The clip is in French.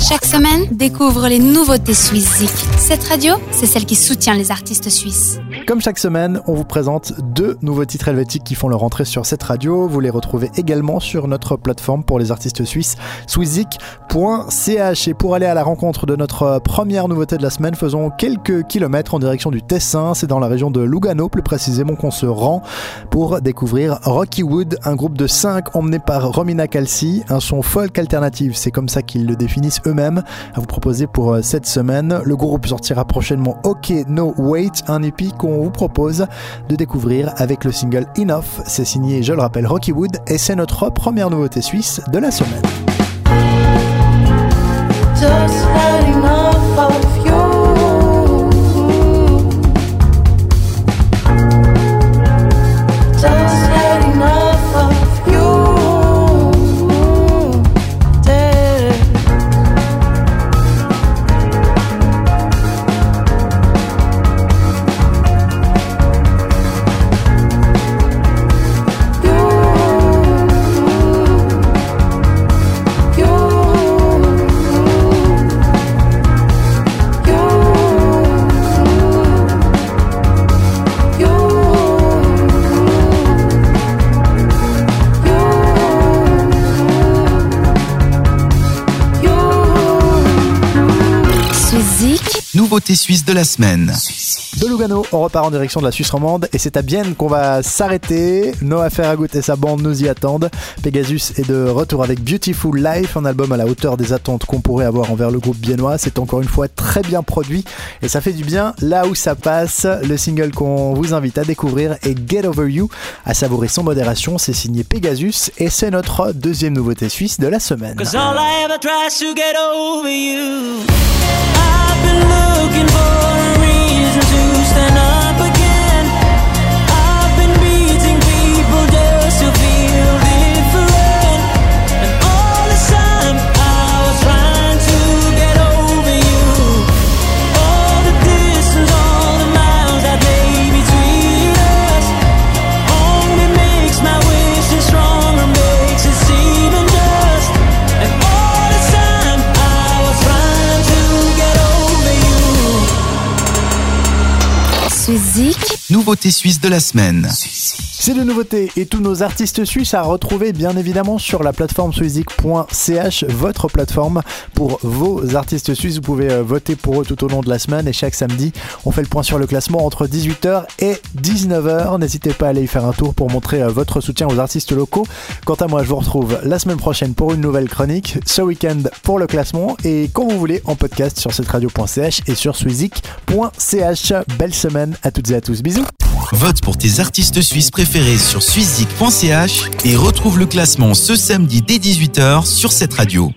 Chaque semaine, découvre les nouveautés suisses Cette radio, c'est celle qui soutient les artistes suisses. Comme chaque semaine, on vous présente deux nouveaux titres helvétiques qui font leur entrée sur cette radio. Vous les retrouvez également sur notre plateforme pour les artistes suisses, swisszik.ch. Et pour aller à la rencontre de notre première nouveauté de la semaine, faisons quelques kilomètres en direction du Tessin. C'est dans la région de Lugano, plus précisément, qu'on se rend pour découvrir Rocky Wood, un groupe de cinq emmené par Romina Calci, un son folk alternative. C'est comme ça qu'ils le définissent eux-mêmes. À vous proposer pour euh, cette semaine. Le groupe sortira prochainement OK No Wait, un épi qu'on vous propose de découvrir avec le single Enough. C'est signé, je le rappelle, Rocky Wood et c'est notre première nouveauté suisse de la semaine. Nouveauté suisse de la semaine. De Lugano, on repart en direction de la Suisse romande et c'est à Bienne qu'on va s'arrêter. Noah Ferragut et sa bande nous y attendent. Pegasus est de retour avec Beautiful Life, un album à la hauteur des attentes qu'on pourrait avoir envers le groupe biennois. C'est encore une fois très bien produit et ça fait du bien là où ça passe. Le single qu'on vous invite à découvrir est Get Over You, à savourer sans modération. C'est signé Pegasus et c'est notre deuxième nouveauté suisse de la semaine. Musique Nouveauté suisse de la semaine. C'est de nouveautés et tous nos artistes suisses à retrouver bien évidemment sur la plateforme swiszik.ch, votre plateforme pour vos artistes suisses. Vous pouvez euh, voter pour eux tout au long de la semaine et chaque samedi, on fait le point sur le classement entre 18h et 19h. N'hésitez pas à aller y faire un tour pour montrer euh, votre soutien aux artistes locaux. Quant à moi, je vous retrouve la semaine prochaine pour une nouvelle chronique, ce week-end pour le classement et quand vous voulez en podcast sur cette radio.ch et sur swiszik.ch. Belle semaine à toutes et à tous. Bisous. Vote pour tes artistes suisses préférés sur swiszik.ch et retrouve le classement ce samedi dès 18h sur cette radio.